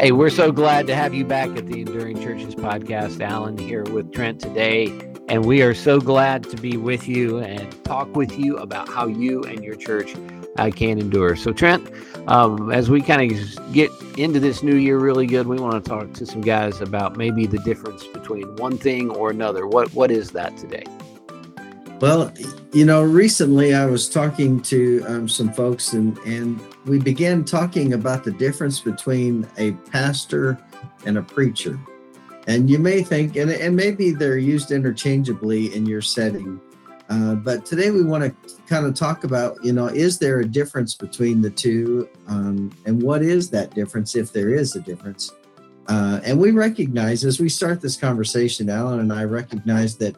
Hey, we're so glad to have you back at the Enduring Churches podcast. Alan here with Trent today. And we are so glad to be with you and talk with you about how you and your church uh, can endure. So, Trent, um, as we kind of get into this new year really good, we want to talk to some guys about maybe the difference between one thing or another. What What is that today? Well, you know, recently I was talking to um, some folks and, and we began talking about the difference between a pastor and a preacher. And you may think, and, and maybe they're used interchangeably in your setting, uh, but today we want to kind of talk about, you know, is there a difference between the two? Um, and what is that difference if there is a difference? Uh, and we recognize as we start this conversation, Alan and I recognize that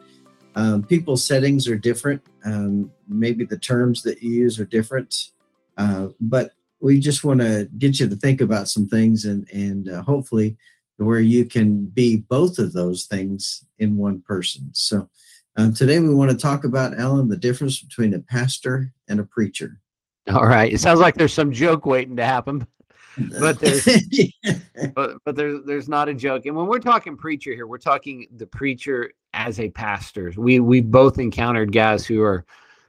um, people's settings are different. Um, maybe the terms that you use are different, uh, but we just want to get you to think about some things and and uh, hopefully where you can be both of those things in one person. So um, today we want to talk about Alan the difference between a pastor and a preacher. All right, it sounds like there's some joke waiting to happen but there's but, but there's there's not a joke. And when we're talking preacher here we're talking the preacher as a pastor. We we both encountered guys who are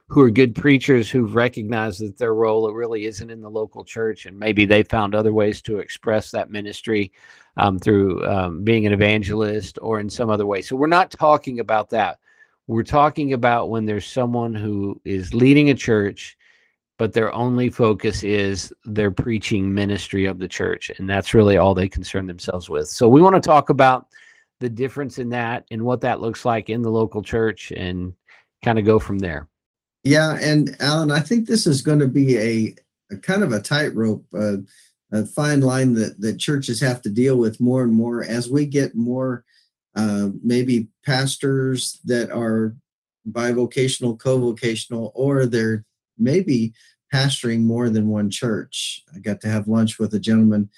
who are good preachers who've recognized that their role really isn't in the local church. And maybe they found other ways to express that ministry um, through um, being an evangelist or in some other way. So we're not talking about that. We're talking about when there's someone who is leading a church but their only focus is their preaching ministry of the church. And that's really all they concern themselves with. So we want to talk about the difference in that and what that looks like in the local church and kind of go from there. Yeah. And Alan, I think this is going to be a, a kind of a tightrope, uh, a fine line that, that churches have to deal with more and more as we get more uh, maybe pastors that are bivocational, co-vocational, or they're maybe pastoring more than one church. I got to have lunch with a gentleman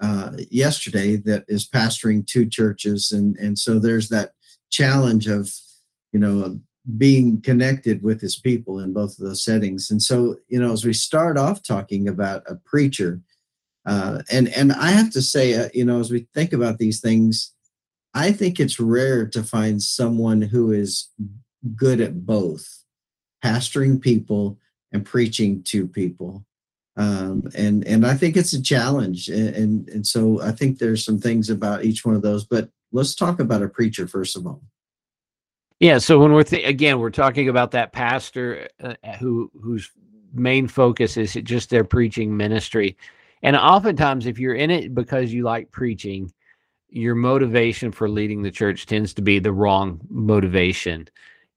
uh, yesterday that is pastoring two churches, and and so there's that challenge of you know being connected with his people in both of those settings. And so you know as we start off talking about a preacher, uh, and and I have to say uh, you know as we think about these things. I think it's rare to find someone who is good at both pastoring people and preaching to people. Um, and and I think it's a challenge, and, and and so I think there's some things about each one of those. But let's talk about a preacher first of all. Yeah. So when we're th- again, we're talking about that pastor uh, who whose main focus is just their preaching ministry, and oftentimes, if you're in it because you like preaching, your motivation for leading the church tends to be the wrong motivation.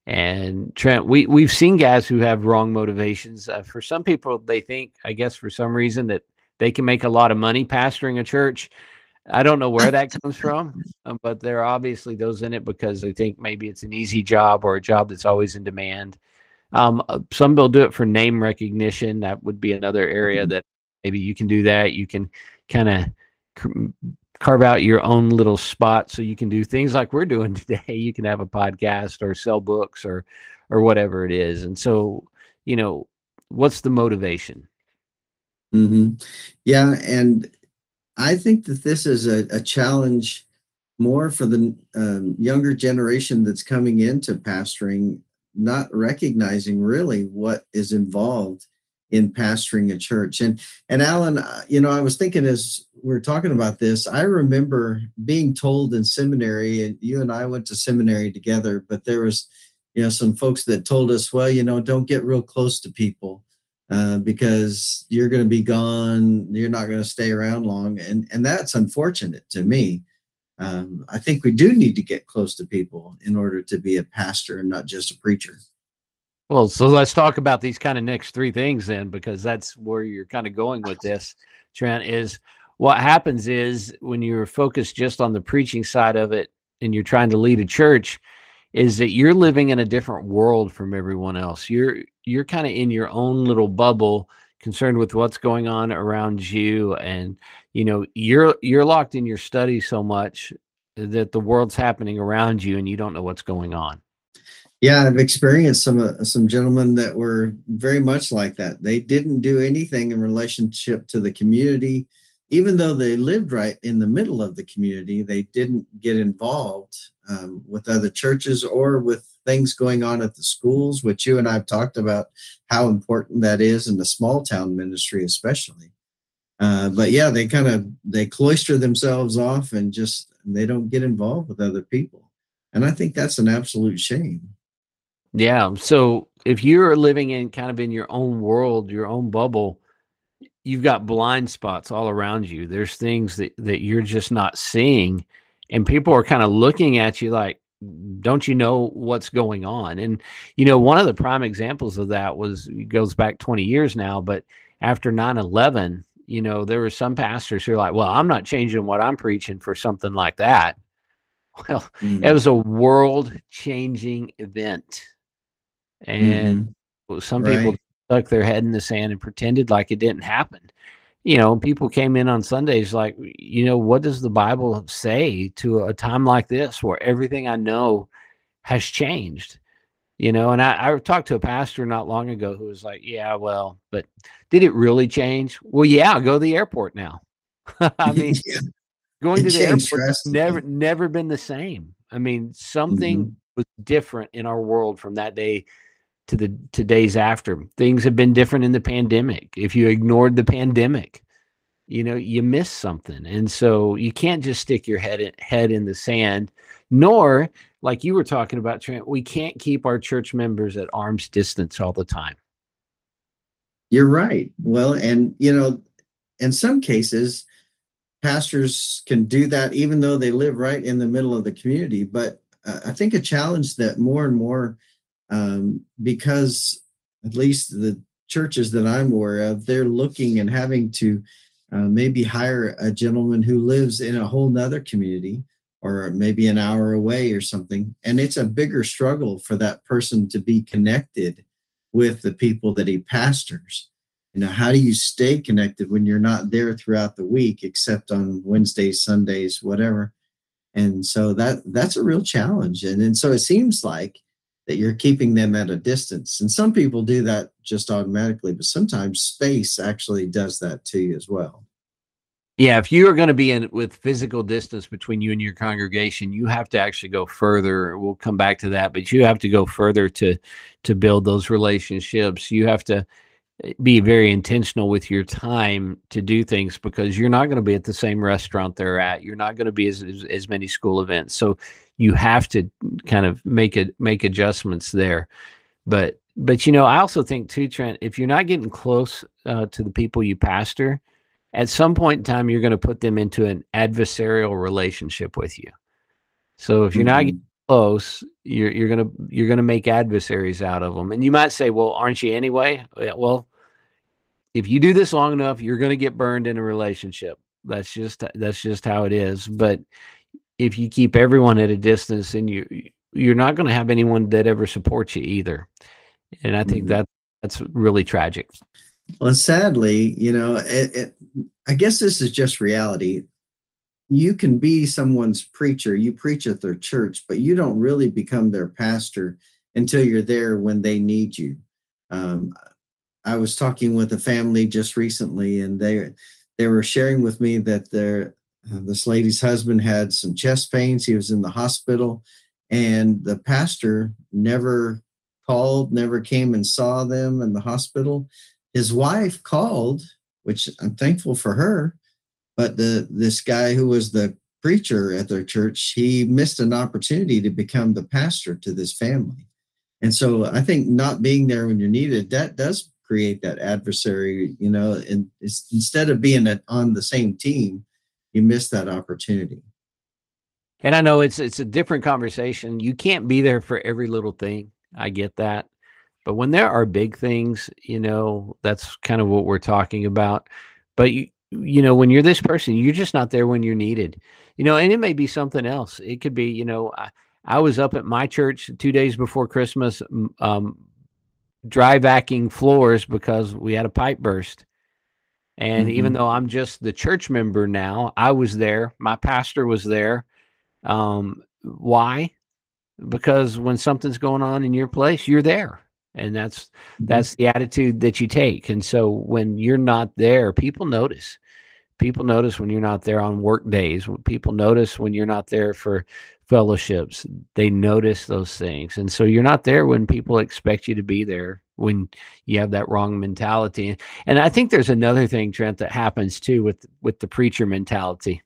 And Trent, we we've seen guys who have wrong motivations. Uh, for some people, they think, I guess, for some reason that they can make a lot of money pastoring a church. I don't know where that comes from, um, but there are obviously those in it because they think maybe it's an easy job or a job that's always in demand. Um, uh, some will do it for name recognition. That would be another area mm-hmm. that maybe you can do that. You can kind of carve out your own little spot so you can do things like we're doing today. You can have a podcast or sell books or or whatever it is. And so, you know, what's the motivation? Mm-hmm. Yeah, and I think that this is a, a challenge more for the um, younger generation that's coming into pastoring, not recognizing really what is involved in pastoring a church. And and Alan, uh, you know, I was thinking as we are talking about this, I remember being told in seminary, and you and I went to seminary together, but there was, you know, some folks that told us, well, you know, don't get real close to people. Uh, because you're going to be gone, you're not going to stay around long, and and that's unfortunate to me. Um, I think we do need to get close to people in order to be a pastor and not just a preacher. Well, so let's talk about these kind of next three things then, because that's where you're kind of going with this, Trent. Is what happens is when you're focused just on the preaching side of it and you're trying to lead a church, is that you're living in a different world from everyone else. You're you're kind of in your own little bubble, concerned with what's going on around you, and you know you're you're locked in your study so much that the world's happening around you and you don't know what's going on. Yeah, I've experienced some uh, some gentlemen that were very much like that. They didn't do anything in relationship to the community. even though they lived right in the middle of the community, they didn't get involved um, with other churches or with things going on at the schools, which you and I have talked about how important that is in the small town ministry, especially. Uh, but yeah, they kind of they cloister themselves off and just they don't get involved with other people, and I think that's an absolute shame. Yeah. So if you're living in kind of in your own world, your own bubble, you've got blind spots all around you. There's things that, that you're just not seeing. And people are kind of looking at you like, don't you know what's going on? And, you know, one of the prime examples of that was goes back 20 years now, but after 9 11, you know, there were some pastors who are like, well, I'm not changing what I'm preaching for something like that. Well, mm-hmm. it was a world changing event. And mm-hmm. some right. people stuck their head in the sand and pretended like it didn't happen. You know, people came in on Sundays like, you know, what does the Bible say to a time like this where everything I know has changed? You know, and I, I talked to a pastor not long ago who was like, yeah, well, but did it really change? Well, yeah, go to the airport now. I mean, yeah. going it to the airport has never, never been the same. I mean, something mm-hmm. was different in our world from that day to the to days after. Things have been different in the pandemic. If you ignored the pandemic, you know, you miss something. And so you can't just stick your head in, head in the sand, nor like you were talking about Trent, we can't keep our church members at arm's distance all the time. You're right. Well, and you know, in some cases pastors can do that even though they live right in the middle of the community, but uh, I think a challenge that more and more um, because at least the churches that I'm aware of, they're looking and having to uh, maybe hire a gentleman who lives in a whole nother community or maybe an hour away or something. And it's a bigger struggle for that person to be connected with the people that he pastors. You know, how do you stay connected when you're not there throughout the week, except on Wednesdays, Sundays, whatever? And so that that's a real challenge. And, and so it seems like that you're keeping them at a distance. And some people do that just automatically, but sometimes space actually does that to you as well. Yeah, if you are going to be in with physical distance between you and your congregation, you have to actually go further. We'll come back to that, but you have to go further to to build those relationships. You have to eh, be very intentional with your time to do things because you're not going to be at the same restaurant they're at. You're not going to be as, as, as many school events. So you have to kind of make it make adjustments there. But but you know i also think too trent if you're not getting close uh, to the people you pastor at some point in time you're going to put them into an adversarial relationship with you. So if you're mm-hmm. not getting close you're you're going to you're going to make adversaries out of them and you might say well aren't you anyway? Well if you do this long enough you're going to get burned in a relationship. That's just that's just how it is. But if you keep everyone at a distance and you you're not going to have anyone that ever supports you either. And i think mm-hmm. that that's really tragic. Well sadly you know it, it, i guess this is just reality. You can be someone's preacher you preach at their church but you don't really become their pastor until you're there when they need you. Um, i was talking with a family just recently and they they were sharing with me that their uh, this lady's husband had some chest pains. He was in the hospital, and the pastor never called, never came and saw them in the hospital. His wife called, which I'm thankful for her, but the this guy who was the preacher at their church, he missed an opportunity to become the pastor to this family. And so I think not being there when you're needed, that does create that adversary, you know, and instead of being on the same team, you miss that opportunity. And I know it's it's a different conversation. You can't be there for every little thing. I get that. But when there are big things, you know, that's kind of what we're talking about. But you you know, when you're this person, you're just not there when you're needed. You know, and it may be something else. It could be, you know, I, I was up at my church 2 days before Christmas um dry vacuuming floors because we had a pipe burst and mm-hmm. even though I'm just the church member now, I was there. My pastor was there. Um, why? Because when something's going on in your place, you're there. And that's mm-hmm. that's the attitude that you take. And so when you're not there, people notice. People notice when you're not there on work days. People notice when you're not there for fellowships. They notice those things. And so you're not there when people expect you to be there when you have that wrong mentality. And I think there's another thing, Trent, that happens too with with the preacher mentality.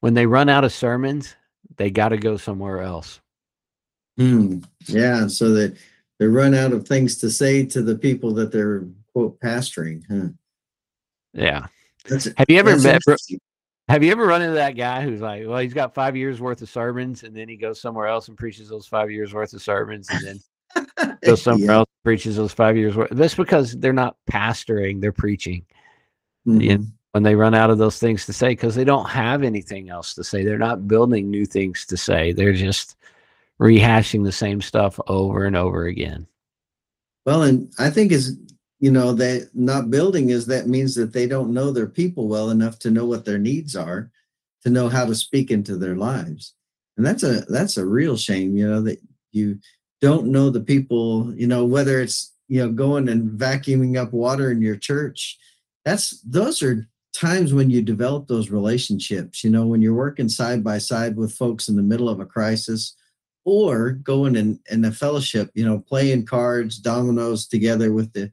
When they run out of sermons, they got to go somewhere else. Hmm. Yeah, so that they run out of things to say to the people that they're quote pastoring. Huh? Yeah. That's, have you ever met? Have you ever run into that guy who's like, well, he's got five years worth of sermons, and then he goes somewhere else and preaches those five years worth of sermons, and then goes somewhere yeah. else preaches those five years worth. That's because they're not pastoring; they're preaching. Mm-hmm. when they run out of those things to say, because they don't have anything else to say, they're not building new things to say. They're just rehashing the same stuff over and over again. Well, and I think is you know that not building is that means that they don't know their people well enough to know what their needs are, to know how to speak into their lives, and that's a that's a real shame. You know that you don't know the people. You know whether it's you know going and vacuuming up water in your church. That's those are times when you develop those relationships. You know when you're working side by side with folks in the middle of a crisis or going in, in a fellowship, you know, playing cards, dominoes together with the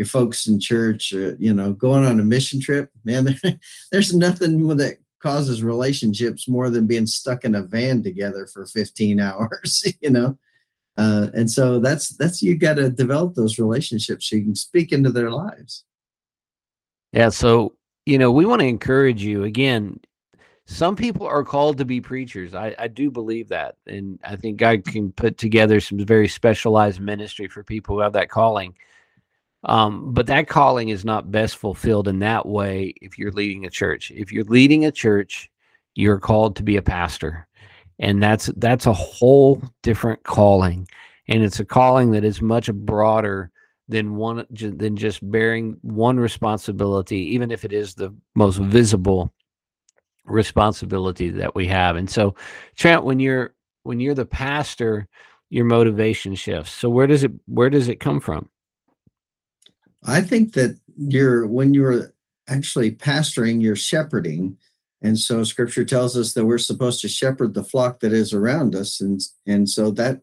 your folks in church, or, you know, going on a mission trip. Man, there, there's nothing that causes relationships more than being stuck in a van together for 15 hours, you know. Uh, and so that's that's you got to develop those relationships so you can speak into their lives. Yeah. So you know, we want to encourage you again some people are called to be preachers. I, I do believe that. And I think God can put together some very specialized ministry for people who have that calling. Um, but that calling is not best fulfilled in that way if you're leading a church. If you're leading a church, you're called to be a pastor. And that's that's a whole different calling. And it's a calling that is much broader than one than just bearing one responsibility, even if it is the most visible responsibility that we have. And so, Trent, when you're when you're the pastor, your motivation shifts. So where does it where does it come from? I think that you're when you're actually pastoring, you're shepherding. And so scripture tells us that we're supposed to shepherd the flock that is around us. And, and so that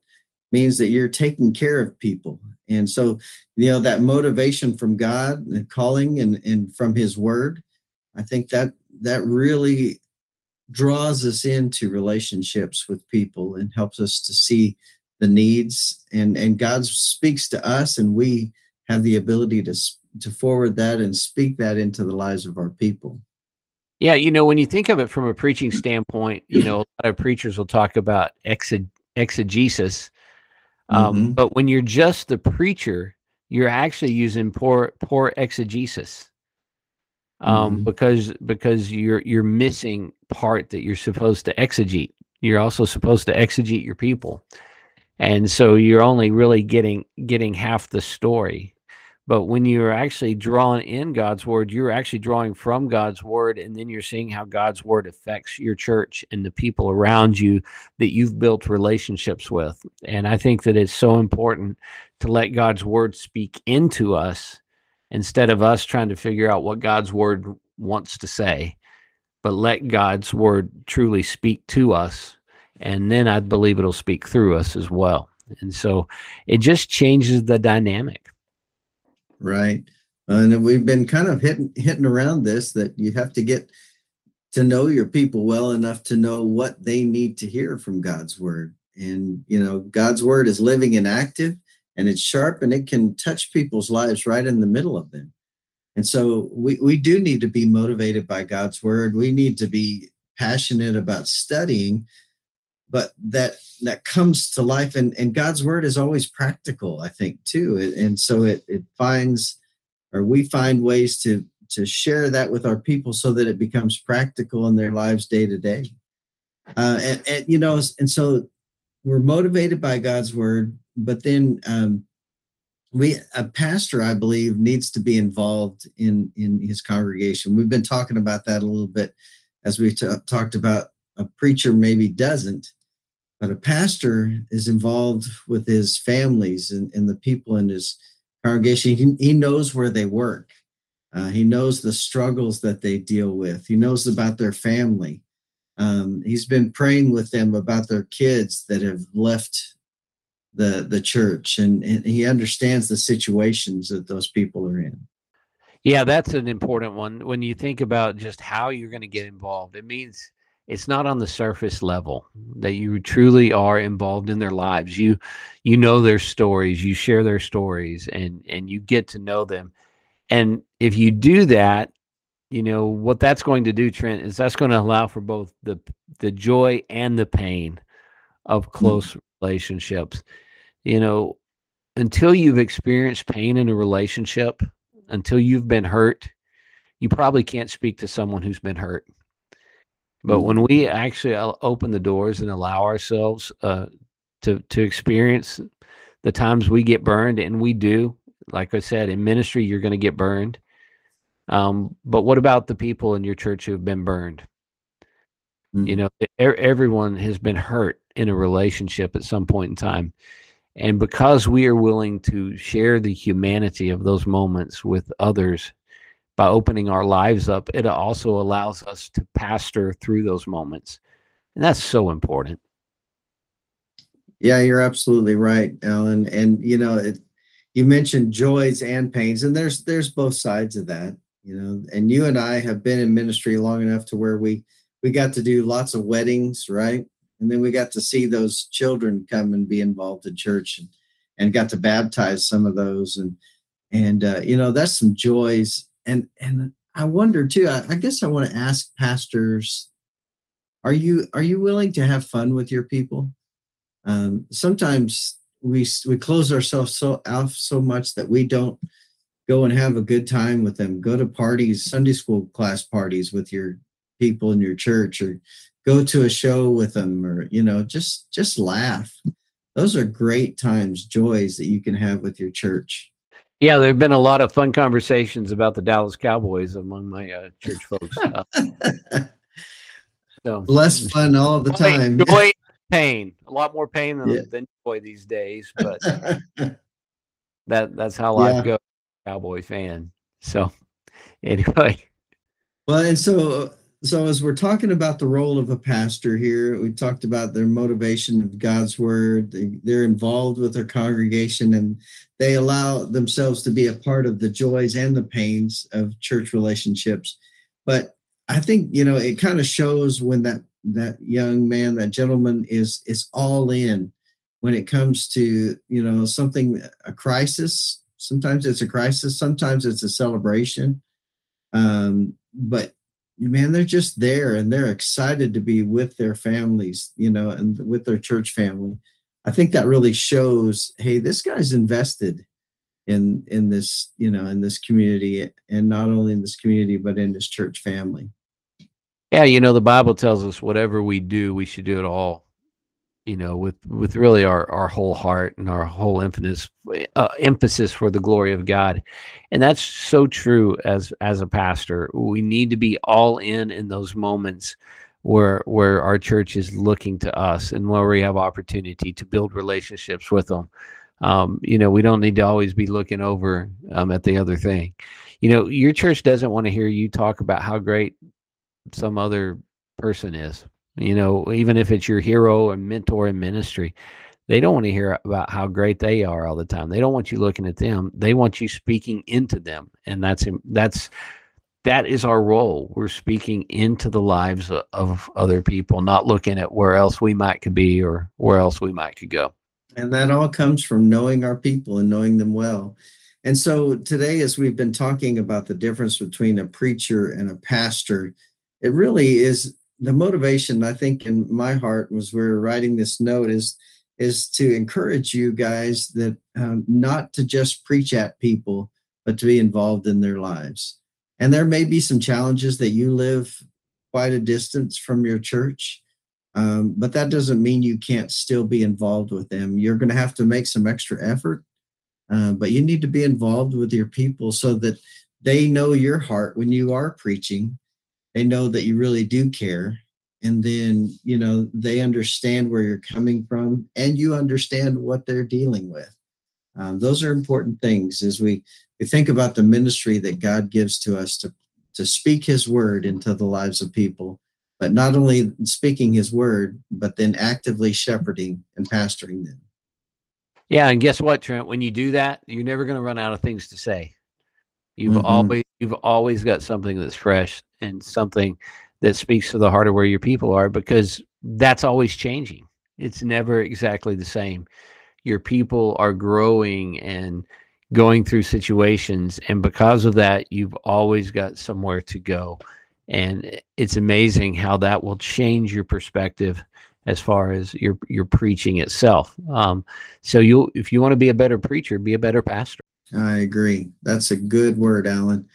means that you're taking care of people. And so, you know, that motivation from God and calling and, and from his word, I think that that really draws us into relationships with people and helps us to see the needs and and God speaks to us and we have the ability to to forward that and speak that into the lives of our people. Yeah, you know, when you think of it from a preaching standpoint, you know, a lot of preachers will talk about exegesis. Um, mm-hmm. But when you're just the preacher, you're actually using poor poor exegesis um, mm-hmm. because because you're you're missing part that you're supposed to exegete. You're also supposed to exegete your people, and so you're only really getting getting half the story. But when you're actually drawing in God's word, you're actually drawing from God's word, and then you're seeing how God's word affects your church and the people around you that you've built relationships with. And I think that it's so important to let God's word speak into us instead of us trying to figure out what God's word wants to say, but let God's word truly speak to us. And then I believe it'll speak through us as well. And so it just changes the dynamic. Right. And we've been kind of hitting hitting around this that you have to get to know your people well enough to know what they need to hear from God's word. And you know, God's word is living and active and it's sharp and it can touch people's lives right in the middle of them. And so we, we do need to be motivated by God's word. We need to be passionate about studying, but that that comes to life. And, and God's word is always practical, I think, too. And so it it finds or we find ways to to share that with our people so that it becomes practical in their lives day to day. Uh, and, and you know, and so we're motivated by God's word but then um, we a pastor i believe needs to be involved in in his congregation we've been talking about that a little bit as we t- talked about a preacher maybe doesn't but a pastor is involved with his families and, and the people in his congregation he, he knows where they work Uh, he knows the struggles that they deal with. He knows about their family. Um, he's been praying with them about their kids that have left the the church, and, and he understands the situations that those people are in. Yeah, that's an important one. When you think about just how you're going to get involved, it means it's not on the surface level that you truly are involved in their lives. You you know their stories, you share their stories, and and you get to know them. And if you do that, you know what that's going to do, Trent, is that's going to allow for both the the joy and the pain of mm. close mm. relationships. You know, until you've experienced pain in a relationship, until you've been hurt, you probably can't speak to someone who's been hurt. But when we actually uh, open the doors and allow ourselves uh, to to experience the times we get burned, and we do, like I said, in ministry, you're going to get burned. Um, but what about the people in your church who have been burned? Mm-hmm. You know, everyone has been hurt in a relationship at some point in time. And because we are willing to share the humanity of those moments with others by opening our lives up, it also allows us to pastor through those moments. And that's so important. Yeah, you're absolutely right, Alan. And you know, it, you mentioned joys and pains, and there's there's both sides of that. You know, and you and I have been in ministry long enough to where we we got to do lots of weddings, right? and then we got to see those children come and be involved in church and, and got to baptize some of those and and uh, you know that's some joys and and i wonder too I, I guess i want to ask pastors are you are you willing to have fun with your people? Um, sometimes we we close ourselves so out so much that we don't go and have a good time with them. Go to parties sunday school class parties with your people in your church or go to a show with them or you know just just laugh. Those are great times joys that you can have with your church yeah there have been a lot of fun conversations about the dallas cowboys among my uh, church folks. Uh, so. Less fun all the time. joy pain. A lot more pain than, yeah. than joy these days but that that's how life yeah. goes cowboy fan. So anyway. Well and so so as we're talking about the role of a pastor here we talked about their motivation of god's word. They're involved with their congregation and they allow themselves to be a part of the joys and the pains of church relationships. But i think you know it kind of shows when that that young man that gentleman is is all in when it comes to you know something a crisis. Sometimes it's a crisis sometimes it's a celebration. Um, but man, they're just there and they're excited to be with their families, you know, and with their church family. I think that really shows, hey, this guy's invested in in this, you know, in this community, and not only in this community, but in his church family. Yeah, you know, the Bible tells us whatever we do, we should do it all you know, with with really our our whole heart and our whole emphasis uh, emphasis for the glory of God, and that's so true as as a pastor. We need to be all in in those moments where where our church is looking to us and where we have opportunity to build relationships with them. Um, you know, we don't need to always be looking over um, at the other thing. You know, your church doesn't want to hear you talk about how great some other person is you know, even if it's your hero and mentor in ministry, they don't want to hear about how great they are all the time. They don't want you looking at them. They want you speaking into them, and that's that's that is our role. We're speaking into the lives of, of other people, not looking at where else we might could be or where else we might could go. And that all comes from knowing our people and knowing them well. And so today, as we've been talking about the difference between a preacher and a pastor, it really is the motivation I think in my heart was we're writing this note is is to encourage you guys that um, not to just preach at people, but to be involved in their lives. And there may be some challenges that you live quite a distance from your church, um, but that doesn't mean you can't still be involved with them. You're going to have to make some extra effort, uh, but you need to be involved with your people so that they know your heart when you are preaching they know that you really do care and then you know they understand where you're coming from and you understand what they're dealing with um, those are important things as we we think about the ministry that God gives to us to, to speak his word into the lives of people, but not only speaking his word, but then actively shepherding and pastoring them. Yeah, and guess what, Trent? When you do that, you're never going to run out of things to say. You've mm-hmm. always you've always got something that's fresh and something that speaks to the heart of where your people are because that's always changing. It's never exactly the same. Your people are growing and going through situations and because of that you've always got somewhere to go. And it's amazing how that will change your perspective as far as your your preaching itself. Um, so you if you want to be a better preacher, be a better pastor. I agree. That's a good word, Alan.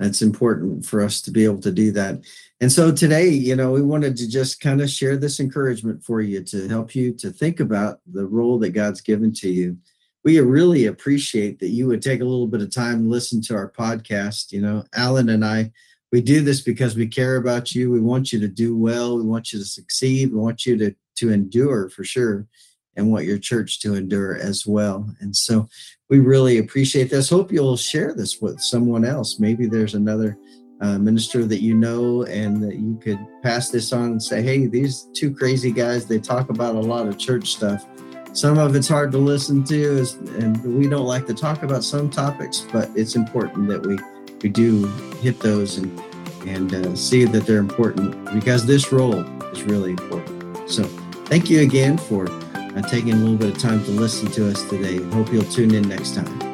It's important for us to be able to do that. And so today, you know, we wanted to just kind of share this encouragement for you to help you to think about the role that God's given to you. We really appreciate that you would take a little bit of time listen to our podcast. You know, Alan and I we do this because we care about you. We want you to do well. We want you to succeed. We want you to to endure for sure, and want your church to endure as well. And so we really appreciate this. Hope you'll share this with someone else. Maybe there's another uh, minister that you know, and that you could pass this on and say, "Hey, these two crazy guys. They talk about a lot of church stuff." Some of it's hard to listen to, and we don't like to talk about some topics, but it's important that we we do hit those and and uh, see that they're important because this role is really important. So thank you again for uh, taking a little bit of time to listen to us today. Hope you'll tune in next time.